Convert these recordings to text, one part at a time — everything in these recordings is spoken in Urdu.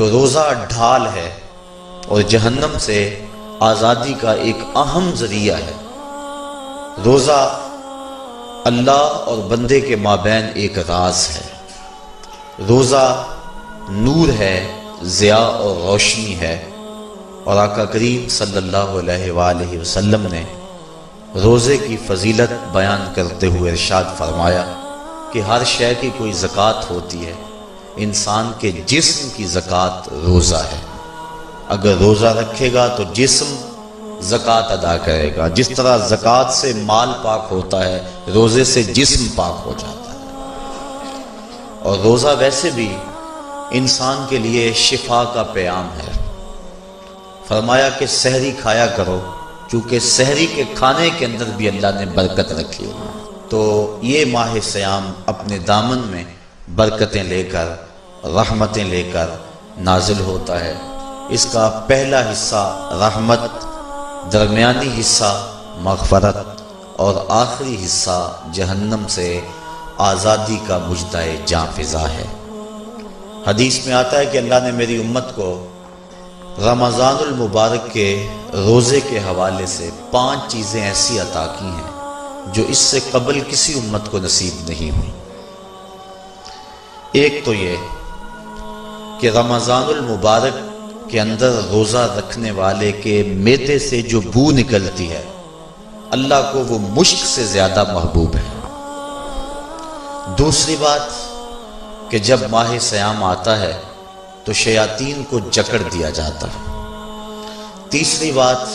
تو روزہ ڈھال ہے اور جہنم سے آزادی کا ایک اہم ذریعہ ہے۔ روزہ اللہ اور بندے کے مابین ایک راز ہے۔ روزہ نور ہے ضیاء اور روشنی ہے۔ اور آقا کریم صلی اللہ علیہ وآلہ وسلم نے روزے کی فضیلت بیان کرتے ہوئے ارشاد فرمایا کہ ہر شے کی کوئی زکوٰۃ ہوتی ہے۔ انسان کے جسم کی زکوٰۃ روزہ ہے۔ اگر روزہ رکھے گا تو جسم زکوٰۃ ادا کرے گا۔ جس طرح زکوٰۃ سے مال پاک ہوتا ہے، روزے سے جسم پاک ہو جاتا ہے۔ اور روزہ ویسے بھی انسان کے لیے شفا کا پیام ہے۔ فرمایا کہ سحری کھایا کرو، چونکہ سحری کے کھانے کے اندر بھی اللہ نے برکت رکھی۔ تو یہ ماہ سیام اپنے دامن میں برکتیں لے کر رحمتیں لے کر نازل ہوتا ہے۔ اس کا پہلا حصہ رحمت، درمیانی حصہ مغفرت اور آخری حصہ جہنم سے آزادی کا مجدہ جاں فضا ہے۔ حدیث میں آتا ہے کہ اللہ نے میری امت کو رمضان المبارک کے روزے کے حوالے سے پانچ چیزیں ایسی عطا کی ہیں جو اس سے قبل کسی امت کو نصیب نہیں ہوئی۔ ایک تو یہ کہ رمضان المبارک کے اندر روزہ رکھنے والے کے میدے سے جو بو نکلتی ہے، اللہ کو وہ مشک سے زیادہ محبوب ہے۔ دوسری بات کہ جب ماہ سیام آتا ہے تو شیاطین کو جکڑ دیا جاتا ہے۔ تیسری بات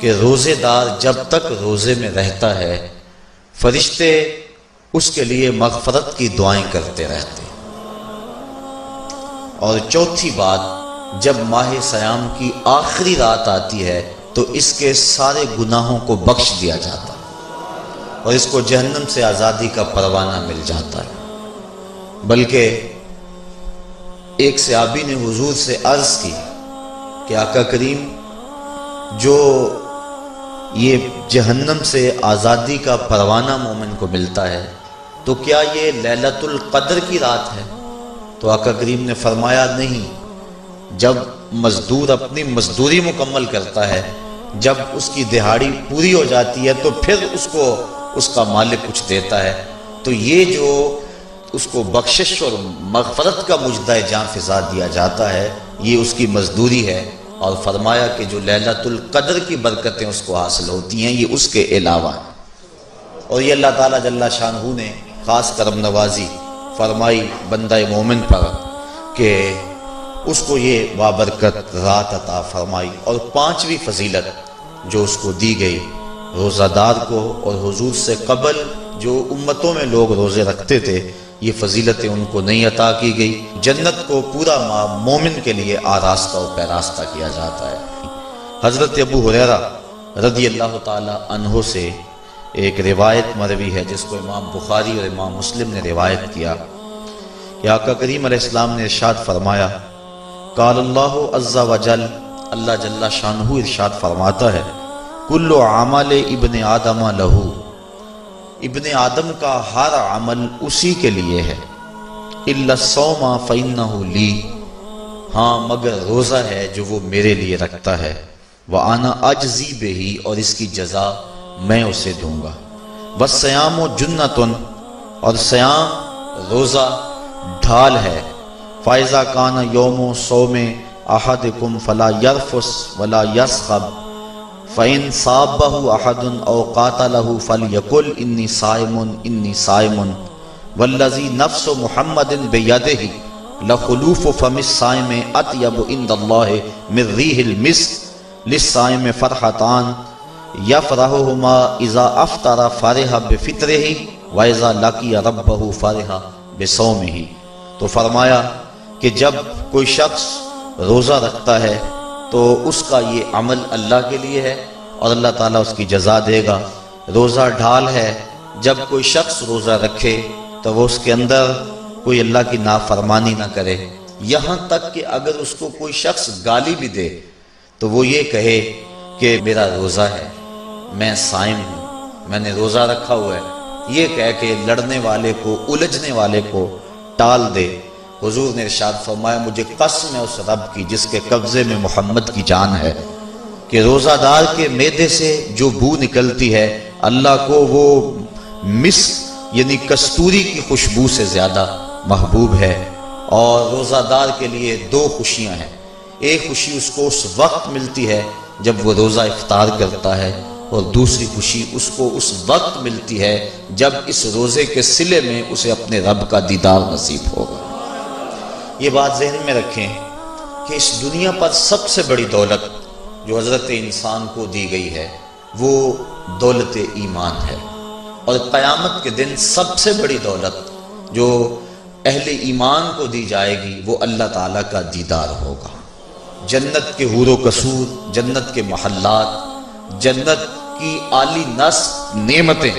کہ روزے دار جب تک روزے میں رہتا ہے، فرشتے اس کے لیے مغفرت کی دعائیں کرتے رہتے اور چوتھی بات، جب ماہ سیام کی آخری رات آتی ہے، تو اس کے سارے گناہوں کو بخش دیا جاتا ہے اور اس کو جہنم سے آزادی کا پروانہ مل جاتا ہے۔ بلکہ ایک صحابی نے حضور سے عرض کی کہ آقا کریم، جو یہ جہنم سے آزادی کا پروانہ مومن کو ملتا ہے، تو کیا یہ لیلت القدر کی رات ہے؟ تو آقا کریم نے فرمایا نہیں، جب مزدور اپنی مزدوری مکمل کرتا ہے، جب اس کی دہاڑی پوری ہو جاتی ہے تو پھر اس کو، اس کا مالک کچھ دیتا ہے۔ تو یہ جو اس کو بخشش اور مغفرت کا مجدہ جان فضا دیا جاتا ہے، یہ اس کی مزدوری ہے۔ اور فرمایا کہ جو للت القدر کی برکتیں اس کو حاصل ہوتی ہیں، یہ اس کے علاوہ ہیں۔ اور یہ اللہ تعالیٰ جل شاہ نے خاص کرم نوازی۔ فرمائی، بندہ مومن پر کہ اس کو یہ بابرکت رات عطا فرمائی اور پانچویں فضیلت جو اس کو دی گئی روزہ دار کو اور حضور سے قبل جو امتوں میں لوگ روزے رکھتے تھے، یہ فضیلتیں ان کو نہیں عطا کی گئی۔ جنت کو پورا مومن کے لیے آراستہ و پیراستہ کیا جاتا ہے۔ حضرت ابو حریرہ رضی اللہ تعالی عنہ سے ایک روایت مروی ہے جس کو امام بخاری اور امام مسلم نے روایت کیا کہ آقا کریم علیہ السلام نے ارشاد فرمایا، قال اللہ عز و جل، اللہ جل شانہ ارشاد فرماتا ہے، کل عمل ابن آدم لہو، ابن آدم کا ہر عمل اسی کے لیے ہے اللہ سوما فینہ لی ہاں مگر روزہ ہے جو وہ میرے لیے رکھتا ہے وہ آنا اجزی بے ہی اور اس کی جزا میں اسے دوں گا۔ بس سیام و جنتن اور سیام روزہ ڈھال ہے۔ فائزہ کان یوم و سوم احدکم فلا یرفس ولا یسخب فَإِن صَابَّهُ أَحَدٌ أَوْ قَاتَلَهُ فَلْيَقُلْ إِنِّي صَائِمٌ إِنِّي صَائِمٌ۔ وَالَّذِي نَفْسُ مُحَمَّدٍ بِيَدِهِ لَخُلُوفُ فَمِ الصَّائِمِ أَطْيَبُ عِندَ اللَّهِ مِنْ رِيحِ الْمِسْكِ لِلصَّائِمِ فَرْحَتَانِ۔ يَفْرَحُهُمَا إِذَا أَفْطَرَ فَرِحَ بِفِطْرِهِ وَإِذَا لَقِيَ رَبَّهُ فَرِحَ بِصَوْمِهِ تو فرمایا کہ جب کوئی شخص روزہ رکھتا ہے تو اس کا یہ عمل اللہ کے لیے ہے اور اللہ تعالیٰ اس کی جزا دے گا۔ روزہ ڈھال ہے۔ جب کوئی شخص روزہ رکھے تو وہ اس کے اندر کوئی اللہ کی نافرمانی نہ کرے۔ یہاں تک کہ اگر اس کو کوئی شخص گالی بھی دے تو وہ یہ کہے کہ میرا روزہ ہے۔ میں سائم ہوں۔ میں نے روزہ رکھا ہوا ہے۔ یہ کہہ کہ لڑنے والے کو، الجھنے والے کو ٹال دے۔ حضور نے ارشاد فرمایا، مجھے قسم ہے اس رب کی، جس کے قبضے میں محمد کی جان ہے، کہ روزہ دار کے میدے سے جو بو نکلتی ہے، اللہ کو وہ مس یعنی کستوری کی خوشبو سے زیادہ محبوب ہے۔ اور روزہ دار کے لیے دو خوشیاں ہیں۔ ایک خوشی اس کو اس وقت ملتی ہے جب وہ روزہ افطار کرتا ہے۔ اور دوسری خوشی اس کو اس وقت ملتی ہے جب اس روزے کے سلے میں اسے اپنے رب کا دیدار نصیب ہوگا۔ یہ بات ذہن میں رکھیں کہ اس دنیا پر سب سے بڑی دولت جو حضرت انسان کو دی گئی ہے، وہ دولت ایمان ہے۔ اور قیامت کے دن سب سے بڑی دولت جو اہل ایمان کو دی جائے گی، وہ اللہ تعالیٰ کا دیدار ہوگا۔ جنت کے حور و قصور، جنت کے محلات جنت کی عالی نس نعمتیں۔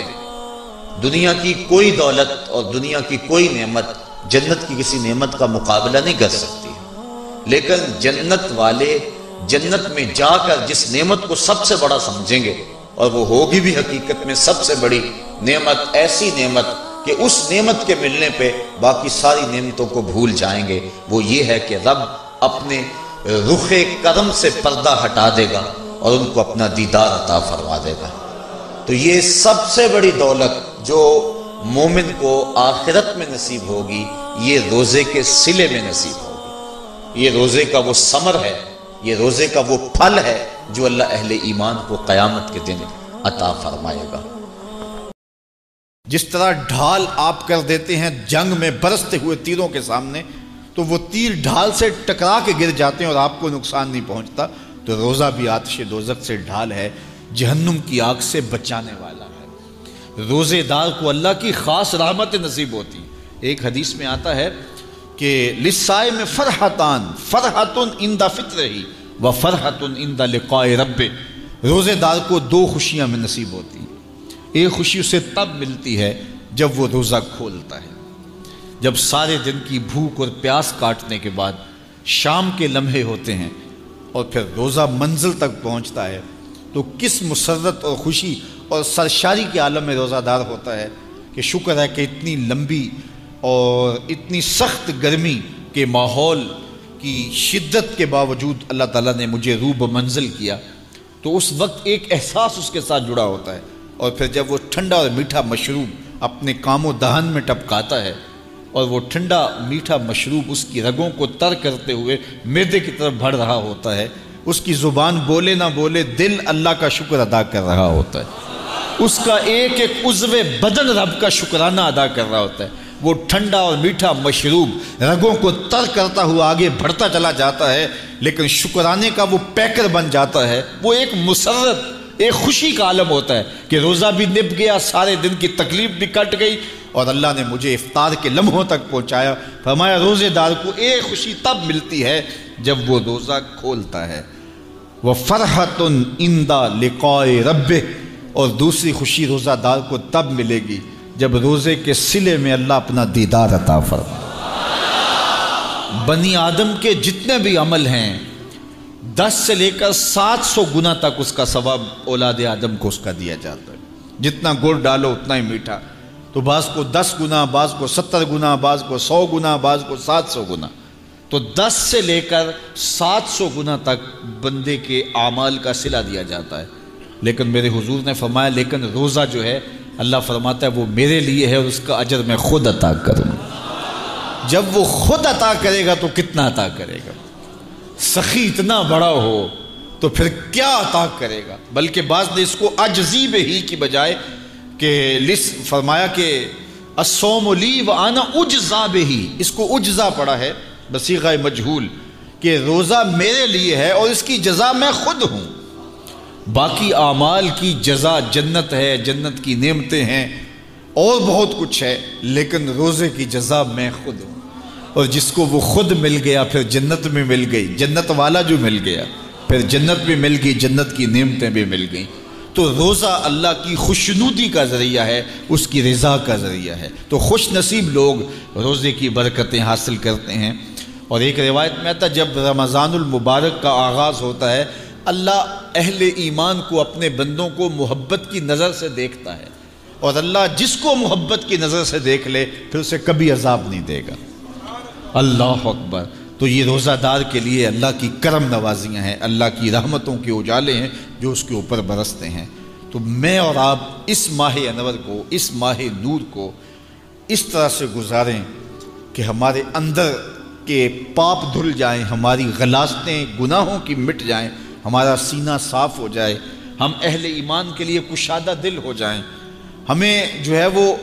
دنیا کی کوئی دولت اور دنیا کی کوئی نعمت جنت کی کسی نعمت کا مقابلہ نہیں کر سکتی۔ لیکن جنت والے جنت میں جا کر جس نعمت کو سب سے بڑا سمجھیں گے اور وہ ہوگی بھی حقیقت میں سب سے بڑی نعمت، ایسی نعمت کہ اس نعمت کے ملنے پہ باقی ساری نعمتوں کو بھول جائیں گے۔ وہ یہ ہے کہ رب اپنے رخ کرم سے پردہ ہٹا دے گا۔ اور ان کو اپنا دیدار عطا فرما دے گا۔ تو یہ سب سے بڑی دولت جو مومن کو آخرت میں نصیب ہوگی، یہ روزے کے سلے میں نصیب ہوگی۔ یہ روزے کا وہ سمر ہے، یہ روزے کا وہ پھل ہے جو اللہ اہل ایمان کو قیامت کے دن عطا فرمائے گا۔ جس طرح ڈھال آپ کر دیتے ہیں جنگ میں برستے ہوئے تیروں کے سامنے، تو وہ تیر ڈھال سے ٹکرا کے گر جاتے ہیں اور آپ کو نقصان نہیں پہنچتا۔ تو روزہ بھی آتش دوزک سے ڈھال ہے، جہنم کی آگ سے بچانے والا ہے۔ روزے دار کو اللہ کی خاص رحمت نصیب ہوتی۔ ایک حدیث میں آتا ہے کہ لسائے میں فرحتان فرحتن اندہ فطر ہی و فرحتن اندہ لقائے رب روزے دار کو دو خوشیاں میں نصیب ہوتی۔ ایک خوشی اسے تب ملتی ہے جب وہ روزہ کھولتا ہے۔ جب سارے دن کی بھوک اور پیاس کاٹنے کے بعد شام کے لمحے ہوتے ہیں اور پھر روزہ منزل تک پہنچتا ہے، تو کس مسرت اور خوشی اور سرشاری کے عالم میں روزہ دار ہوتا ہے کہ شکر ہے کہ اتنی لمبی اور اتنی سخت گرمی کے ماحول کی شدت کے باوجود اللہ تعالیٰ نے مجھے روب منزل کیا۔ تو اس وقت ایک احساس اس کے ساتھ جڑا ہوتا ہے اور پھر جب وہ ٹھنڈا اور میٹھا مشروب اپنے کام و دہن میں ٹپکاتا ہے اور وہ ٹھنڈا میٹھا مشروب اس کی رگوں کو تر کرتے ہوئے میدے کی طرف بڑھ رہا ہوتا ہے۔ اس کی زبان بولے نہ بولے دل اللہ کا شکر ادا کر رہا ہوتا ہے۔ اس کا ایک ایک عزو بدن رب کا شکرانہ ادا کر رہا ہوتا ہے۔ وہ ٹھنڈا اور میٹھا مشروب رگوں کو تر کرتا ہوا آگے بڑھتا چلا جاتا ہے، لیکن شکرانے کا وہ پیکر بن جاتا ہے۔ وہ ایک مسرت، ایک خوشی کا عالم ہوتا ہے کہ روزہ بھی نپ گیا، سارے دن کی تکلیف بھی کٹ گئی۔ اور اللہ نے مجھے افطار کے لمحوں تک پہنچایا۔ فرمایا، روزے دار کو ایک خوشی تب ملتی ہے جب وہ روزہ کھولتا ہے۔ وہ فرحت اندہ لقائے رب اور دوسری خوشی روزہ دار کو تب ملے گی جب روزے کے سلے میں اللہ اپنا دیدار عطا فرما بنی آدم کے جتنے بھی عمل ہیں، دس سے لے کر سات سو گنا تک اس کا ثواب اولاد آدم کو اس کا دیا جاتا ہے۔ جتنا گڑ ڈالو، اتنا ہی میٹھا۔ تو بعض کو دس گنا، بعض کو ستر گنا، بعض کو سو گنا، بعض کو سات سو گنا۔ تو دس سے لے کر سات سو گنا تک بندے کے اعمال کا صلہ دیا جاتا ہے۔ لیکن میرے حضور نے فرمایا، لیکن روزہ جو ہے، اللہ فرماتا ہے، وہ میرے لیے ہے اور اس کا اجر میں خود عطا کروں۔ جب وہ خود عطا کرے گا تو کتنا عطا کرے گا؟ سخی اتنا بڑا ہو تو پھر کیا عطا کرے گا؟ بلکہ بعض نے اس کو اجزیب ہی کی بجائے کہ لس فرمایا کہ اسوم لی و آنا اجزا ہی اس کو اجزا پڑا ہے بسیغہ مجہول، کہ روزہ میرے لیے ہے اور اس کی جزا میں خود ہوں۔ باقی اعمال کی جزا جنت ہے، جنت کی نعمتیں ہیں، اور بہت کچھ ہے، لیکن روزے کی جزا میں خود ہوں۔ اور جس کو وہ خود مل گیا، پھر جنت میں مل گئی، جنت والا جو مل گیا، پھر جنت بھی مل گئی، جنت کی نعمتیں بھی مل گئیں۔ تو روزہ اللہ کی خوشنودی کا ذریعہ ہے، اس کی رضا کا ذریعہ ہے۔ تو خوش نصیب لوگ روزے کی برکتیں حاصل کرتے ہیں۔ اور ایک روایت میں آتا جب رمضان المبارک کا آغاز ہوتا ہے، اللہ اہل ایمان کو اپنے بندوں کو محبت کی نظر سے دیکھتا ہے۔ اور اللہ جس کو محبت کی نظر سے دیکھ لے، پھر اسے کبھی عذاب نہیں دے گا۔ اللہ اکبر۔ تو یہ روزہ دار کے لیے اللہ کی کرم نوازیاں ہیں، اللہ کی رحمتوں کے اجالے ہیں جو اس کے اوپر برستے ہیں۔ تو میں اور آپ اس ماہ انور کو، اس ماہ نور کو اس طرح سے گزاریں کہ ہمارے اندر کے پاپ دھل جائیں، ہماری غلاستیں گناہوں کی مٹ جائیں، ہمارا سینہ صاف ہو جائے، ہم اہل ایمان کے لیے کشادہ دل ہو جائیں۔ ہمیں جو ہے وہ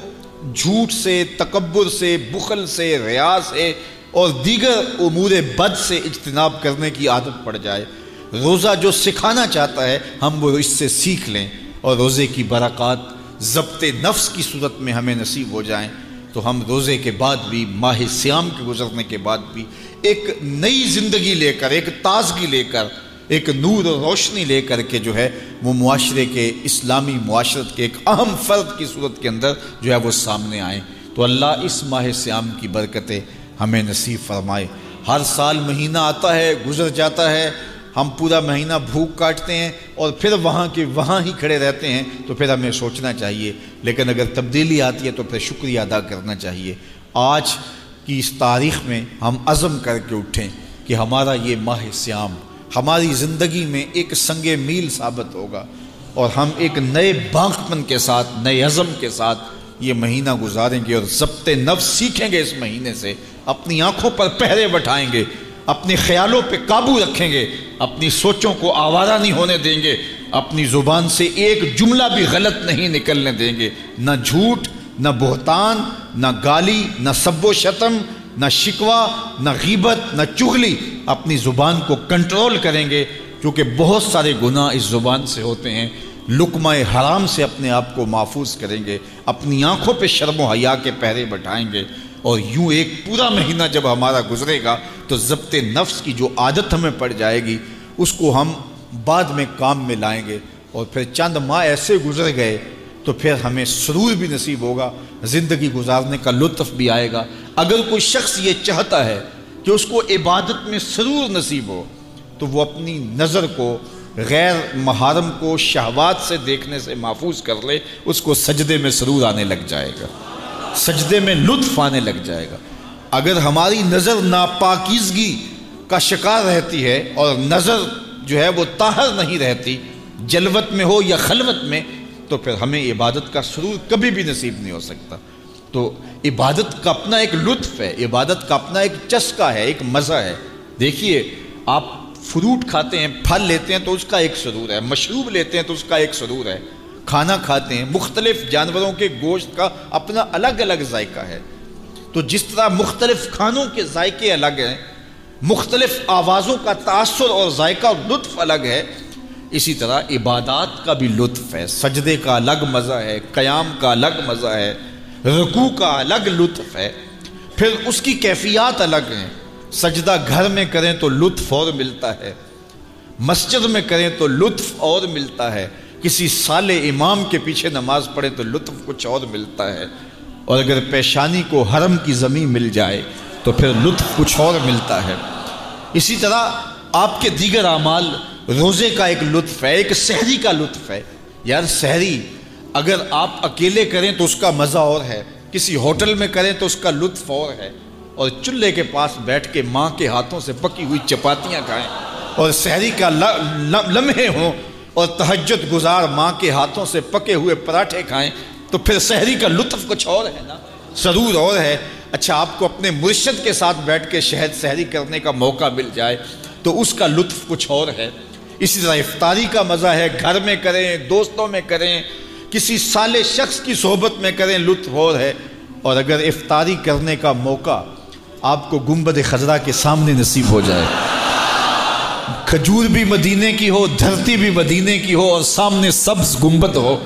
جھوٹ سے، تکبر سے، بخل سے، ریاض سے اور دیگر امور بد سے اجتناب کرنے کی عادت پڑ جائے۔ روزہ جو سکھانا چاہتا ہے، ہم وہ اس سے سیکھ لیں۔ اور روزے کی برکات، ضبط نفس کی صورت میں ہمیں نصیب ہو جائیں۔ تو ہم روزے کے بعد بھی، ماہ سیام کے گزرنے کے بعد بھی، ایک نئی زندگی لے کر، ایک تازگی لے کر، ایک نور و روشنی لے کر کے جو ہے، وہ معاشرے کے، اسلامی معاشرت کے ایک اہم فرد کی صورت کے اندر جو ہے، وہ سامنے آئیں۔ تو اللہ اس ماہ سیام کی برکتیں ہمیں نصیب فرمائے۔ ہر سال مہینہ آتا ہے، گزر جاتا ہے۔ ہم پورا مہینہ بھوک کاٹتے ہیں اور پھر وہاں کے وہاں ہی کھڑے رہتے ہیں۔ تو پھر ہمیں سوچنا چاہیے۔ لیکن اگر تبدیلی آتی ہے تو پھر شکریہ ادا کرنا چاہیے۔ آج کی اس تاریخ میں ہم عزم کر کے اٹھیں کہ ہمارا یہ ماہ سیام ہماری زندگی میں ایک سنگ میل ثابت ہوگا۔ اور ہم ایک نئے بانکپن کے ساتھ، نئے عزم کے ساتھ یہ مہینہ گزاریں گے اور ضبط نفس سیکھیں گے اس مہینے سے۔ اپنی آنکھوں پر پہرے بٹھائیں گے، اپنے خیالوں پہ قابو رکھیں گے، اپنی سوچوں کو آوارہ نہیں ہونے دیں گے، اپنی زبان سے ایک جملہ بھی غلط نہیں نکلنے دیں گے۔ نہ جھوٹ، نہ بہتان، نہ گالی، نہ سب و شتم، نہ شکوہ، نہ غیبت، نہ چغلی۔ اپنی زبان کو کنٹرول کریں گے، کیونکہ بہت سارے گناہ اس زبان سے ہوتے ہیں۔ لکمہ حرام سے اپنے آپ کو محفوظ کریں گے، اپنی آنکھوں پہ شرم و حیا کے پہرے بٹھائیں گے۔ اور یوں ایک پورا مہینہ جب ہمارا گزرے گا تو ضبط نفس کی جو عادت ہمیں پڑ جائے گی، اس کو ہم بعد میں کام میں لائیں گے اور پھر چند ماہ ایسے گزر گئے تو پھر ہمیں سرور بھی نصیب ہوگا، زندگی گزارنے کا لطف بھی آئے گا۔ اگر کوئی شخص یہ چاہتا ہے کہ اس کو عبادت میں سرور نصیب ہو، تو وہ اپنی نظر کو غیر محارم کو شہوات سے دیکھنے سے محفوظ کر لے، اس کو سجدے میں سرور آنے لگ جائے گا۔ سجدے میں لطف آنے لگ جائے گا۔ اگر ہماری نظر ناپاکیزگی کا شکار رہتی ہے اور نظر جو ہے وہ طاہر نہیں رہتی، جلوت میں ہو یا خلوت میں، تو پھر ہمیں عبادت کا سرور کبھی بھی نصیب نہیں ہو سکتا۔ تو عبادت کا اپنا ایک لطف ہے، عبادت کا اپنا ایک چسکا ہے، ایک مزہ ہے۔ دیکھیے، آپ فروٹ کھاتے ہیں، پھل لیتے ہیں تو اس کا ایک سرور ہے، مشروب لیتے ہیں تو اس کا ایک سرور ہے۔ کھانا کھاتے ہیں، مختلف جانوروں کے گوشت کا اپنا الگ الگ ذائقہ ہے۔ تو جس طرح مختلف کھانوں کے ذائقے الگ ہیں، مختلف آوازوں کا تاثر اور ذائقہ اور لطف الگ ہے، اسی طرح عبادات کا بھی لطف ہے۔ سجدے کا الگ مزہ ہے، قیام کا الگ مزہ ہے، رکوع کا الگ لطف ہے۔ پھر اس کی کیفیات الگ ہیں۔ سجدہ گھر میں کریں تو لطف اور ملتا ہے، مسجد میں کریں تو لطف اور ملتا ہے۔ کسی سال امام کے پیچھے نماز پڑھے تو لطف کچھ اور ملتا ہے۔ اور اگر پیشانی کو حرم کی زمین مل جائے تو پھر لطف کچھ اور ملتا ہے۔ اسی طرح آپ کے دیگر اعمال، روزے کا ایک لطف ہے، ایک سحری کا لطف ہے۔ یار سحری، اگر آپ اکیلے کریں تو اس کا مزہ اور ہے۔ کسی ہوٹل میں کریں تو اس کا لطف اور ہے۔ اور چولہے کے پاس بیٹھ کے ماں کے ہاتھوں سے پکی ہوئی چپاتیاں کھائیں۔ اور سحری کا لمحے ہوں اور تہجد گزار ماں کے ہاتھوں سے پکے ہوئے پراٹھے کھائیں تو پھر سحری کا لطف کچھ اور ہے نا؟ سرور اور ہے۔ اچھا آپ کو اپنے مرشد کے ساتھ بیٹھ کے شہد سحری کرنے کا موقع مل جائے تو اس کا لطف کچھ اور ہے۔ اسی طرح افطاری کا مزہ ہے۔ گھر میں کریں، دوستوں میں کریں، کسی سالے شخص کی صحبت میں کریں، لطف اور ہے۔ اور اگر افطاری کرنے کا موقع آپ کو گنبد خزرہ کے سامنے نصیب ہو جائے۔ کھجور بھی مدینے کی ہو، دھرتی بھی مدینے کی ہو اور سامنے سبز گنبد ہو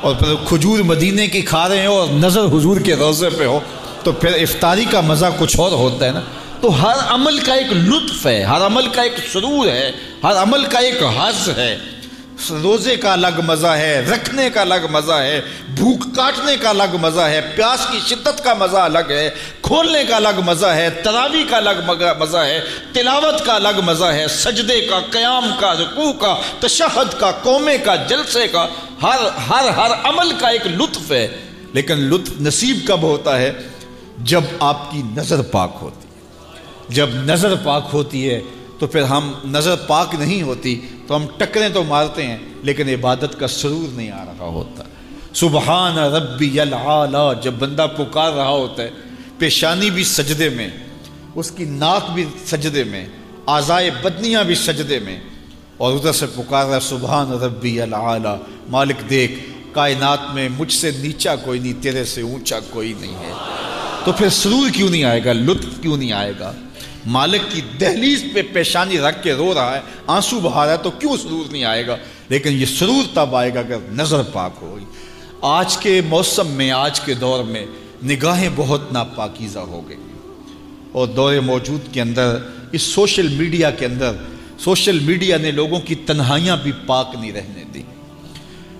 اور پھر کھجور مدینے کی کھا رہے ہو اور نظر حضور کے روزے پہ ہو، تو پھر افطاری کا مزہ کچھ اور ہوتا ہے نا۔ تو ہر عمل کا ایک لطف ہے، ہر عمل کا ایک سرور ہے، ہر عمل کا ایک حض ہے۔ روزے کا الگ مزہ ہے، رکھنے کا الگ مزہ ہے، بھوک کاٹنے کا الگ مزہ ہے، پیاس کی شدت کا مزہ الگ ہے، کھولنے کا الگ مزہ ہے، تراوی کا الگ مزہ ہے، تلاوت کا الگ مزہ ہے، سجدے کا، قیام کا، رکوع کا، تشہد کا، قومے کا، جلسے کا، ہر ہر ہر عمل کا ایک لطف ہے۔ لیکن لطف نصیب کب ہوتا ہے؟ جب آپ کی نظر پاک ہوتی ہے۔ جب نظر پاک ہوتی ہے تو پھر ہم نظر پاک نہیں ہوتی۔ تو ہم ٹکریں تو مارتے ہیں، لیکن عبادت کا سرور نہیں آ رہا ہوتا۔ سبحان ربی العالی، جب بندہ پکار رہا ہوتا ہے، پیشانی بھی سجدے میں، اس کی ناک بھی سجدے میں آزائے بدنیاں بھی سجدے میں، اور ادھر سے پکار رہا سبحان ربی العالی۔ مالک دیکھ، کائنات میں مجھ سے نیچا کوئی نہیں، تیرے سے اونچا کوئی نہیں ہے۔ تو پھر سرور کیوں نہیں آئے گا؟ لطف کیوں نہیں آئے گا؟ مالک کی دہلیز پہ پیشانی رکھ کے رو رہا ہے، آنسو بہا رہا ہے تو کیوں سرور نہیں آئے گا؟ لیکن یہ سرور تب آئے گا اگر نظر پاک ہوگی آج کے موسم میں، آج کے دور میں نگاہیں بہت ناپاکیزہ ہو گئی۔ اور دور موجود کے اندر، اس سوشل میڈیا کے اندر، سوشل میڈیا نے لوگوں کی تنہائیاں بھی پاک نہیں رہنے دی۔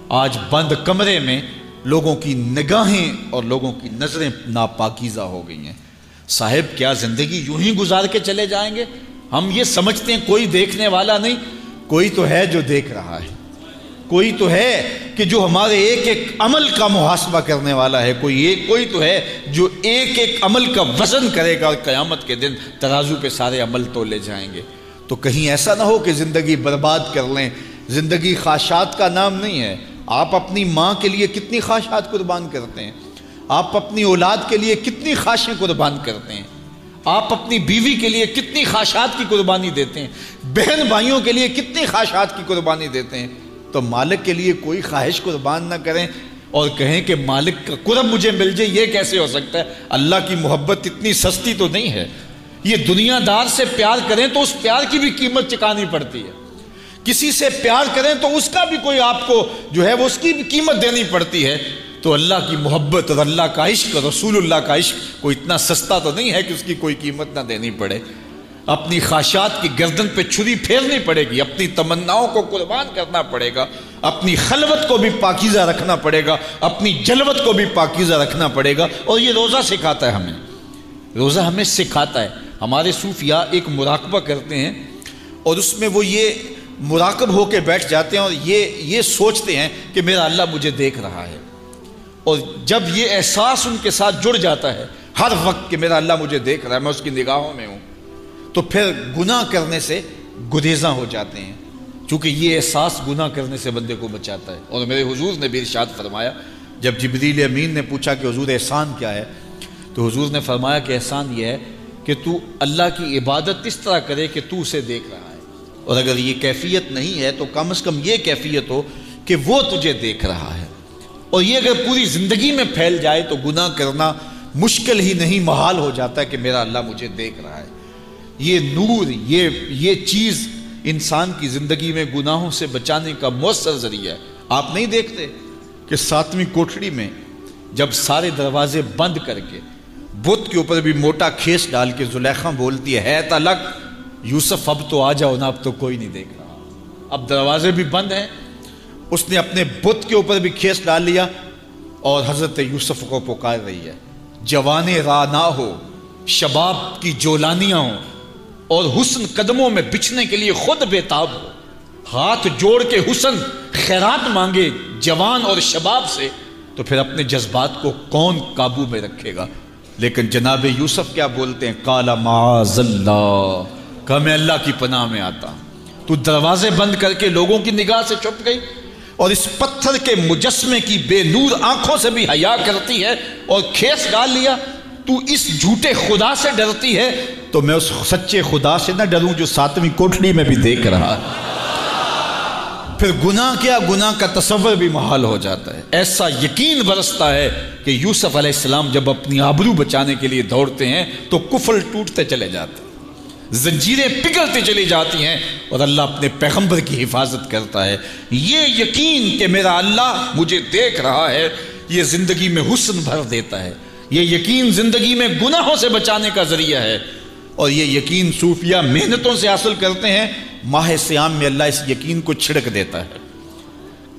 آج بند کمرے میں لوگوں کی نگاہیں اور لوگوں کی نظریں ناپاکیزہ ہو گئی ہیں۔ صاحب، کیا زندگی یوں ہی گزار کے چلے جائیں گے؟ ہم یہ سمجھتے ہیں کوئی دیکھنے والا نہیں، کوئی تو ہے جو دیکھ رہا ہے۔ کوئی تو ہے کہ جو ہمارے ایک ایک عمل کا محاسبہ کرنے والا ہے۔ کوئی ایک، کوئی تو ہے جو ایک ایک عمل کا وزن کرے گا اور قیامت کے دن ترازو پہ سارے عمل تو لے جائیں گے۔ تو کہیں ایسا نہ ہو کہ زندگی برباد کر لیں۔ زندگی خواہشات کا نام نہیں ہے۔ آپ اپنی ماں کے لیے کتنی خواہشات قربان کرتے ہیں۔ آپ اپنی اولاد کے لیے کتنی خواہشیں قربان کرتے ہیں؟ آپ اپنی بیوی کے لیے کتنی خواہشات کی قربانی دیتے ہیں؟ بہن بھائیوں کے لیے کتنی خواہشات کی قربانی دیتے ہیں؟ تو مالک کے لیے کوئی خواہش قربان نہ کریں اور کہیں کہ مالک کا قرب مجھے مل جائے، یہ کیسے ہو سکتا ہے؟ اللہ کی محبت اتنی سستی تو نہیں ہے۔ یہ دنیا دار سے پیار کریں تو اس پیار کی بھی قیمت چکانی پڑتی ہے۔ کسی سے پیار کریں تو اس کا بھی کوئی آپ کو جو ہے وہ اس کی بھی قیمت دینی پڑتی ہے۔ تو اللہ کی محبت اور اللہ کا عشق رسول اللہ کا عشق کوئی اتنا سستا تو نہیں ہے کہ اس کی کوئی قیمت نہ دینی پڑے۔ اپنی خواہشات کی گردن پہ چھری پھیرنی پڑے گی، اپنی تمناؤں کو قربان کرنا پڑے گا، اپنی خلوت کو بھی پاکیزہ رکھنا پڑے گا، اپنی جلوت کو بھی پاکیزہ رکھنا پڑے گا۔ اور یہ روزہ سکھاتا ہے ہمیں۔ روزہ ہمیں سکھاتا ہے۔ ہمارے صوفیاء ایک مراقبہ کرتے ہیں اور اس میں وہ یہ مراقب ہو کے بیٹھ جاتے ہیں اور یہ یہ سوچتے ہیں کہ میرا اللہ مجھے دیکھ رہا ہے۔ اور جب یہ احساس ان کے ساتھ جڑ جاتا ہے، ہر وقت کہ میرا اللہ مجھے دیکھ رہا ہے، میں اس کی نگاہوں میں ہوں، تو پھر گناہ کرنے سے گریزاں ہو جاتے ہیں۔ چونکہ یہ احساس گناہ کرنے سے بندے کو بچاتا ہے۔ اور میرے حضور نے بھی ارشاد فرمایا، جب جبریل امین نے پوچھا کہ حضور احسان کیا ہے، تو حضور نے فرمایا کہ احسان یہ ہے کہ تو اللہ کی عبادت اس طرح کرے کہ تو اسے دیکھ رہا ہے۔ اور اگر یہ کیفیت نہیں ہے، تو کم از کم یہ کیفیت ہو کہ وہ تجھے دیکھ رہا ہے۔ اور یہ اگر پوری زندگی میں پھیل جائے تو گناہ کرنا مشکل ہی نہیں، محال ہو جاتا ہے کہ میرا اللہ مجھے دیکھ رہا ہے۔ یہ نور، یہ یہ چیز انسان کی زندگی میں گناہوں سے بچانے کا مؤثر ذریعہ ہے۔ آپ نہیں دیکھتے کہ ساتویں کوٹڑی میں جب سارے دروازے بند کر کے بت کے اوپر بھی موٹا کھیس ڈال کے زلیخا بولتی ہے ہے تلک یوسف، اب تو آ جاؤ نا، اب تو کوئی نہیں دیکھ رہا۔ اب دروازے بھی بند ہیں اس نے اپنے بت کے اوپر بھی کھیس ڈال لیا اور حضرت یوسف کو پکار رہی ہے۔ جوان را نہ ہو، شباب کی جولانیاں ہوں اور حسن قدموں میں بچھنے کے لیے خود بےتاب ہو۔ ہاتھ جوڑ کے حسن خیرات مانگے جوان اور شباب سے، تو پھر اپنے جذبات کو کون قابو میں رکھے گا؟ لیکن جناب یوسف کیا بولتے ہیں؟ کالا معاذ اللہ، کہ میں اللہ کی پناہ میں آتا ہوں۔ تو دروازے بند کر کے لوگوں کی نگاہ سے چھپ گئی۔ اور اس پتھر کے مجسمے کی بے نور آنکھوں سے بھی حیا کرتی ہے اور کھیس ڈال لیا، تو اس جھوٹے خدا سے ڈرتی ہے۔ تو میں اس سچے خدا سے نہ ڈروں جو ساتویں کوٹڑی میں بھی دیکھ رہا۔ ہے پھر گناہ کیا؟ گناہ کا تصور بھی محال ہو جاتا ہے۔ ایسا یقین برستا ہے کہ یوسف علیہ السلام جب اپنی آبرو بچانے کے لیے دوڑتے ہیں، تو کفل ٹوٹتے چلے جاتے ہیں۔ زنجیریں پگھلتی چلی جاتی ہیں اور اللہ اپنے پیغمبر کی حفاظت کرتا ہے۔ یہ یقین کہ میرا اللہ مجھے دیکھ رہا ہے، یہ زندگی میں حسن بھر دیتا ہے۔ یہ یقین زندگی میں گناہوں سے بچانے کا ذریعہ ہے۔ اور یہ یقین صوفیہ محنتوں سے حاصل کرتے ہیں۔ ماہ سیام میں اللہ اس یقین کو چھڑک دیتا ہے۔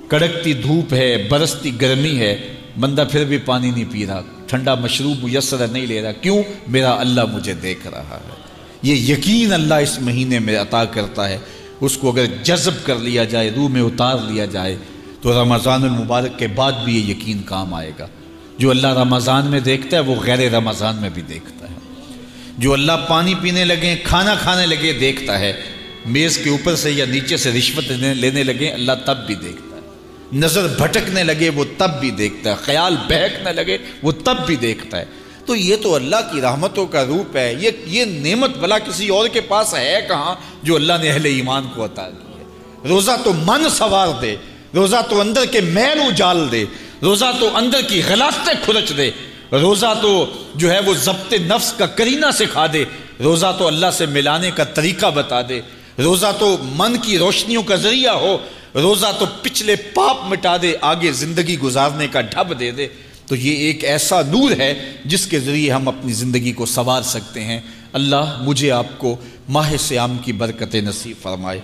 کڑکتی دھوپ ہے، برستی گرمی ہے۔ بندہ پھر بھی پانی نہیں پی رہا۔ ٹھنڈا مشروب میسر نہیں لے رہا۔ کیوں؟ میرا اللہ مجھے دیکھ رہا ہے۔ یہ یقین اللہ اس مہینے میں عطا کرتا ہے، اس کو اگر جذب کر لیا جائے، روح میں اتار لیا جائے، تو رمضان المبارک کے بعد بھی یہ یقین کام آئے گا۔ جو اللہ رمضان میں دیکھتا ہے، وہ غیر رمضان میں بھی دیکھتا ہے۔ جو اللہ پانی پینے لگے، کھانا کھانے لگے، دیکھتا ہے۔ میز کے اوپر سے یا نیچے سے رشوت لینے لگے، اللہ تب بھی دیکھتا ہے۔ نظر بھٹکنے لگے، وہ تب بھی دیکھتا ہے۔ خیال بہکنے لگے، وہ تب بھی دیکھتا ہے۔ تو یہ تو اللہ کی رحمتوں کا روپ ہے، یہ یہ نعمت بلا کسی اور کے پاس ہے کہاں جو اللہ نے اہل ایمان کو عطا کی ہے؟ روزہ تو من سوار دے، روزہ تو اندر کے میل اجال دے، روزہ تو اندر کی غلافتیں کھرچ دے، روزہ تو جو ہے وہ ضبط نفس کا کرینہ سکھا دے، روزہ تو اللہ سے ملانے کا طریقہ بتا دے، روزہ تو من کی روشنیوں کا ذریعہ ہو، روزہ تو پچھلے پاپ مٹا دے، آگے زندگی گزارنے کا ڈھب دے دے۔ تو یہ ایک ایسا نور ہے جس کے ذریعے ہم اپنی زندگی کو سنوار سکتے ہیں۔ اللہ مجھے آپ کو ماہ سیام کی برکت نصیب فرمائے۔